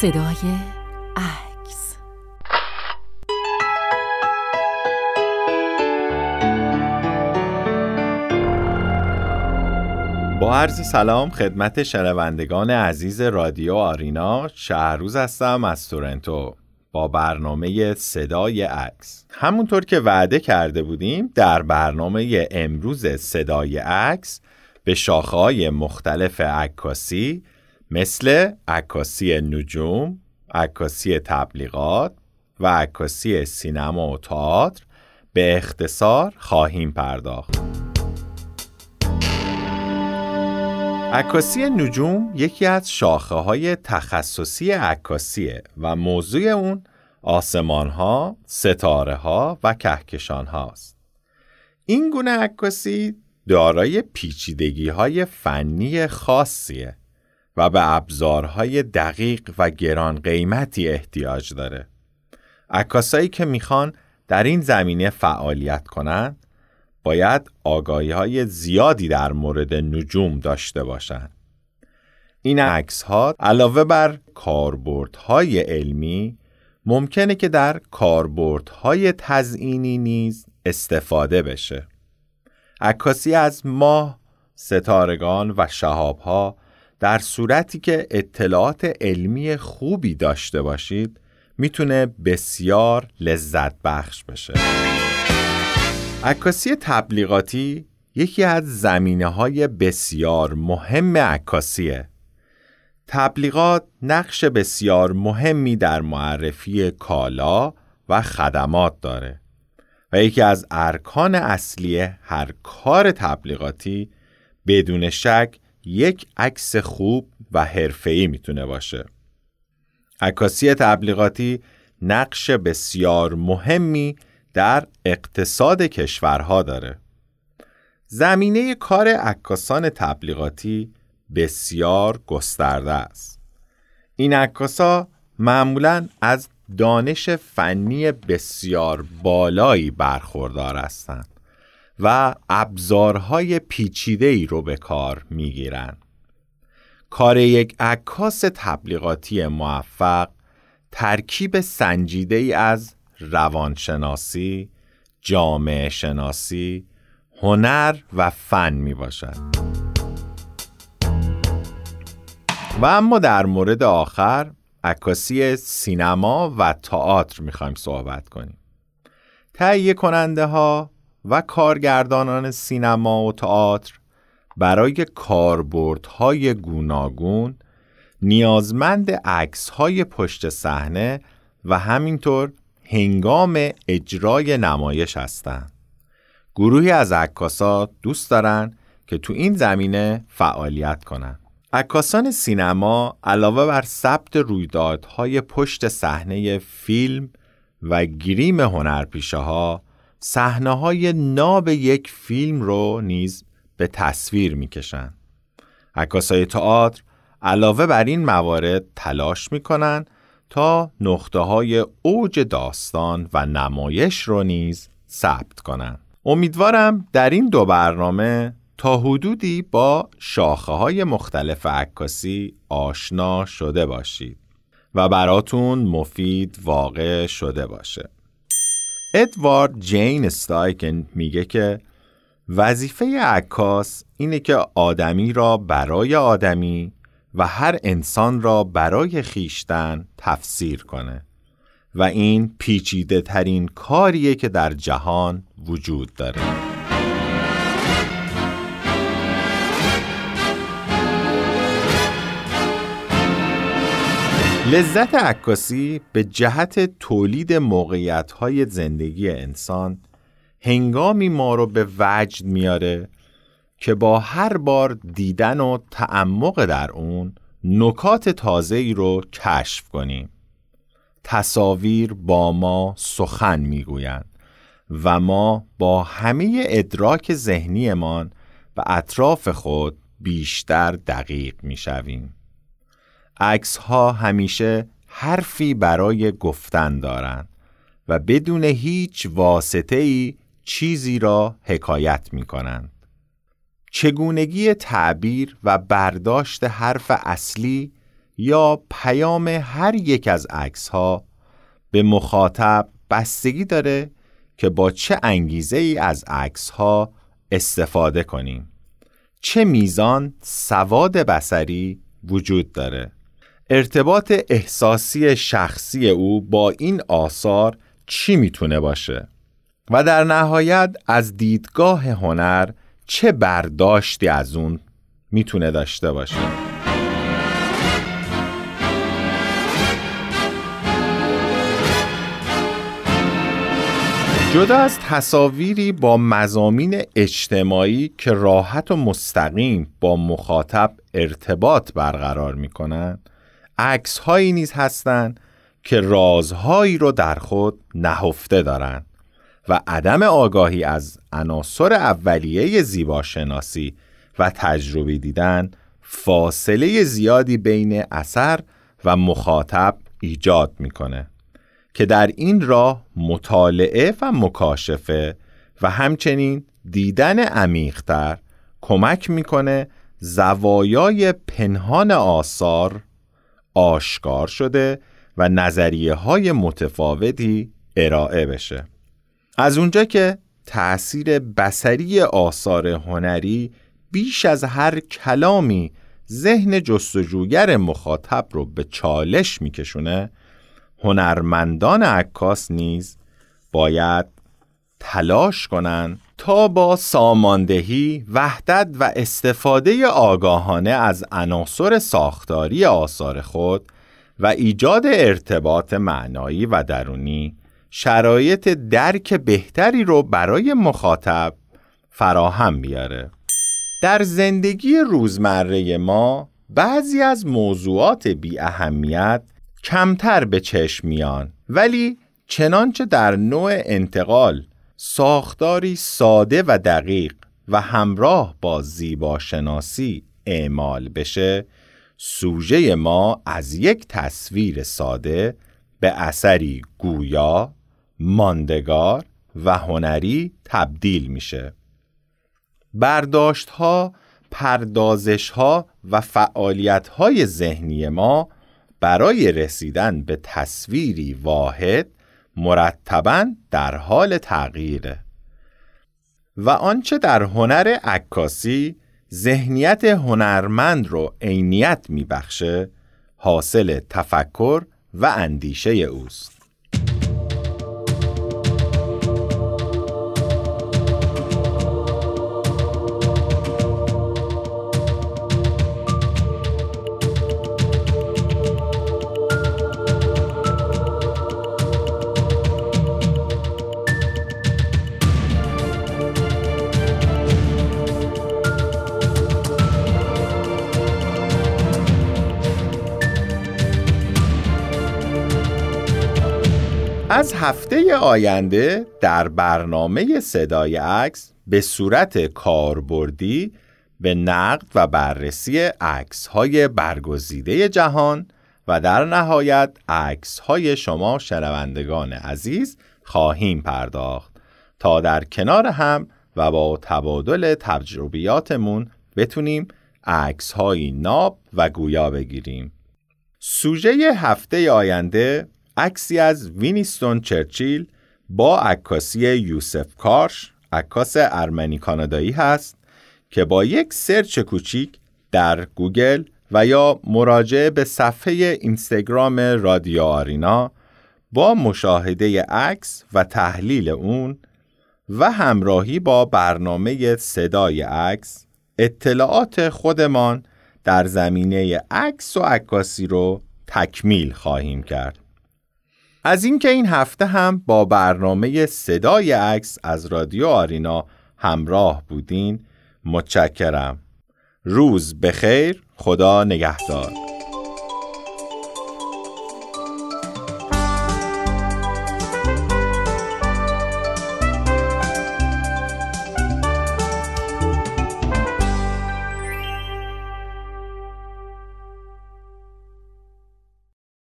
صدای عکس. با عرض سلام خدمت شنوندگان عزیز رادیو آرینا شهروز هستم از تورنتو. با برنامه صدای عکس همونطور که وعده کرده بودیم در برنامه امروز صدای عکس به شاخه‌های مختلف عکاسی مثل عکاسی نجوم، عکاسی تبلیغات و عکاسی سینما و تئاتر به اختصار خواهیم پرداخت. عکاسی نجوم یکی از شاخه های تخصصی عکاسیه و موضوع اون آسمان ها، ستاره ها و کهکشان هاست. این گونه عکاسی دارای پیچیدگی های فنی خاصیه و به ابزارهای دقیق و گران قیمتی احتیاج داره. عکاسایی که می‌خوان در این زمینه فعالیت کنند باید آگاهی های زیادی در مورد نجوم داشته باشند. این عکس ها علاوه بر کاربردهای علمی ممکنه که در کاربردهای تزئینی نیز استفاده بشه. عکاسی از ماه، ستارگان و شهابها در صورتی که اطلاعات علمی خوبی داشته باشید می‌تونه بسیار لذت بخش بشه عکاسی تبلیغاتی یکی از زمینه های بسیار مهم عکاسیه تبلیغات نقش بسیار مهمی در معرفی کالا و خدمات داره و یکی از ارکان اصلی هر کار تبلیغاتی بدون شک یک عکس خوب و حرفه‌ای می‌تونه باشه. عکاسی تبلیغاتی نقش بسیار مهمی در اقتصاد کشورها داره. زمینه کار عکاسان تبلیغاتی بسیار گسترده است. این عکاسا معمولا از دانش فنی بسیار بالایی برخوردار هستند. و ابزارهای پیچیده ای رو به کار می‌گیرن. کار یک عکاس تبلیغاتی موفق ترکیب سنجیده ای از روانشناسی، جامعه شناسی، هنر و فن می باشد. و اما در مورد آخر عکاسی سینما و تئاتر می‌خوایم صحبت کنیم. تهیه کننده ها و کارگردانان سینما و تئاتر برای کاربردهای گوناگون نیازمند عکس‌های پشت صحنه و همینطور هنگام اجرای نمایش هستند. گروهی از عکاسا دوست دارن که تو این زمینه فعالیت کنند. عکاسان سینما علاوه بر ثبت رویدادهای پشت صحنه فیلم و گریم هنرپیشه ها صحنه های ناب یک فیلم رو نیز به تصویر می‌کشند. عکاسای تئاتر علاوه بر این موارد تلاش می‌کنن تا نقطه های اوج داستان و نمایش رو نیز ثبت کنند. امیدوارم در این دو برنامه تا حدودی با شاخه های مختلف عکاسی آشنا شده باشید و براتون مفید واقع شده باشه. ادوارد جین استایکن میگه که وظیفه عکاس اینه که آدمی را برای آدمی و هر انسان را برای خیشتن تفسیر کنه و این پیچیده ترین کاریه که در جهان وجود داره. لذت عکاسی به جهت تولید موقعیت های زندگی انسان هنگامی ما رو به وجد میاره که با هر بار دیدن و تعمق در اون نکات تازه ای رو کشف کنیم تصاویر با ما سخن می‌گویند و ما با همه ادراک ذهنیمان و اطراف خود بیشتر دقیق می‌شویم عکس ها همیشه حرفی برای گفتن دارند و بدون هیچ واسطه ای چیزی را حکایت می کنند. چگونگی تعبیر و برداشت حرف اصلی یا پیام هر یک از عکس ها به مخاطب بستگی داره که با چه انگیزه ای از عکس ها استفاده کنیم. چه میزان سواد بسری وجود داره. ارتباط احساسی شخصی او با این آثار چی می‌تونه باشه؟ و در نهایت از دیدگاه هنر چه برداشتی از اون می‌تونه داشته باشه؟ جدا از تصاویری با مزامین اجتماعی که راحت و مستقیم با مخاطب ارتباط برقرار می کنند عکس هایی نیز هستند که رازهایی رو در خود نهفته دارند و عدم آگاهی از عناصر اولیه زیباشناسی و تجربی دیدن فاصله زیادی بین اثر و مخاطب ایجاد می‌کنه که در این راه مطالعه و مکاشفه و همچنین دیدن عمیقتر کمک می‌کنه زوایای پنهان آثار آشکار شده و نظریه های متفاوتی ارائه بشه. از اونجا که تأثیر بسری آثار هنری بیش از هر کلامی ذهن جستجوگر مخاطب رو به چالش میکشونه هنرمندان عکاس نیز باید تلاش کنند تا با ساماندهی، وحدت و استفاده آگاهانه از عناصر ساختاری آثار خود و ایجاد ارتباط معنایی و درونی شرایط درک بهتری رو برای مخاطب فراهم بیاره در زندگی روزمره ما بعضی از موضوعات بی اهمیت کمتر به چشم میان ولی چنانچه در نوع انتقال ساختاری ساده و دقیق و همراه با زیبا شناسی اعمال بشه سوژه ما از یک تصویر ساده به اثری گویا ماندگار و هنری تبدیل میشه. برداشت ها پردازش ها و فعالیت های ذهنی ما برای رسیدن به تصویری واحد مرتبا در حال تغییره. و آنچه در هنر عکاسی ذهنیت هنرمند رو عینیت میبخشه حاصل تفکر و اندیشه اوست. از هفته آینده در برنامه صدای عکس به صورت کاربردی به نقد و بررسی عکس های برگزیده جهان و در نهایت عکس های شما شنوندگان عزیز خواهیم پرداخت. تا در کنار هم و با تبادل تجربیاتمون بتونیم عکس ناب و گویا بگیریم. سوژه هفته آینده عکسی از وینستون چرچیل با عکاسی یوسف کارش عکاس ارمنی کانادایی هست که با یک search کوچیک در گوگل و یا مراجعه به صفحه اینستاگرام رادیو آرینا با مشاهده عکس و تحلیل اون و همراهی با برنامه صدای عکس اطلاعات خودمان در زمینه عکس و عکاسی رو تکمیل خواهیم کرد. از اینکه این هفته هم با برنامه صدای عکس از رادیو آرینا همراه بودین متشکرم. روز بخیر خدا نگهدار.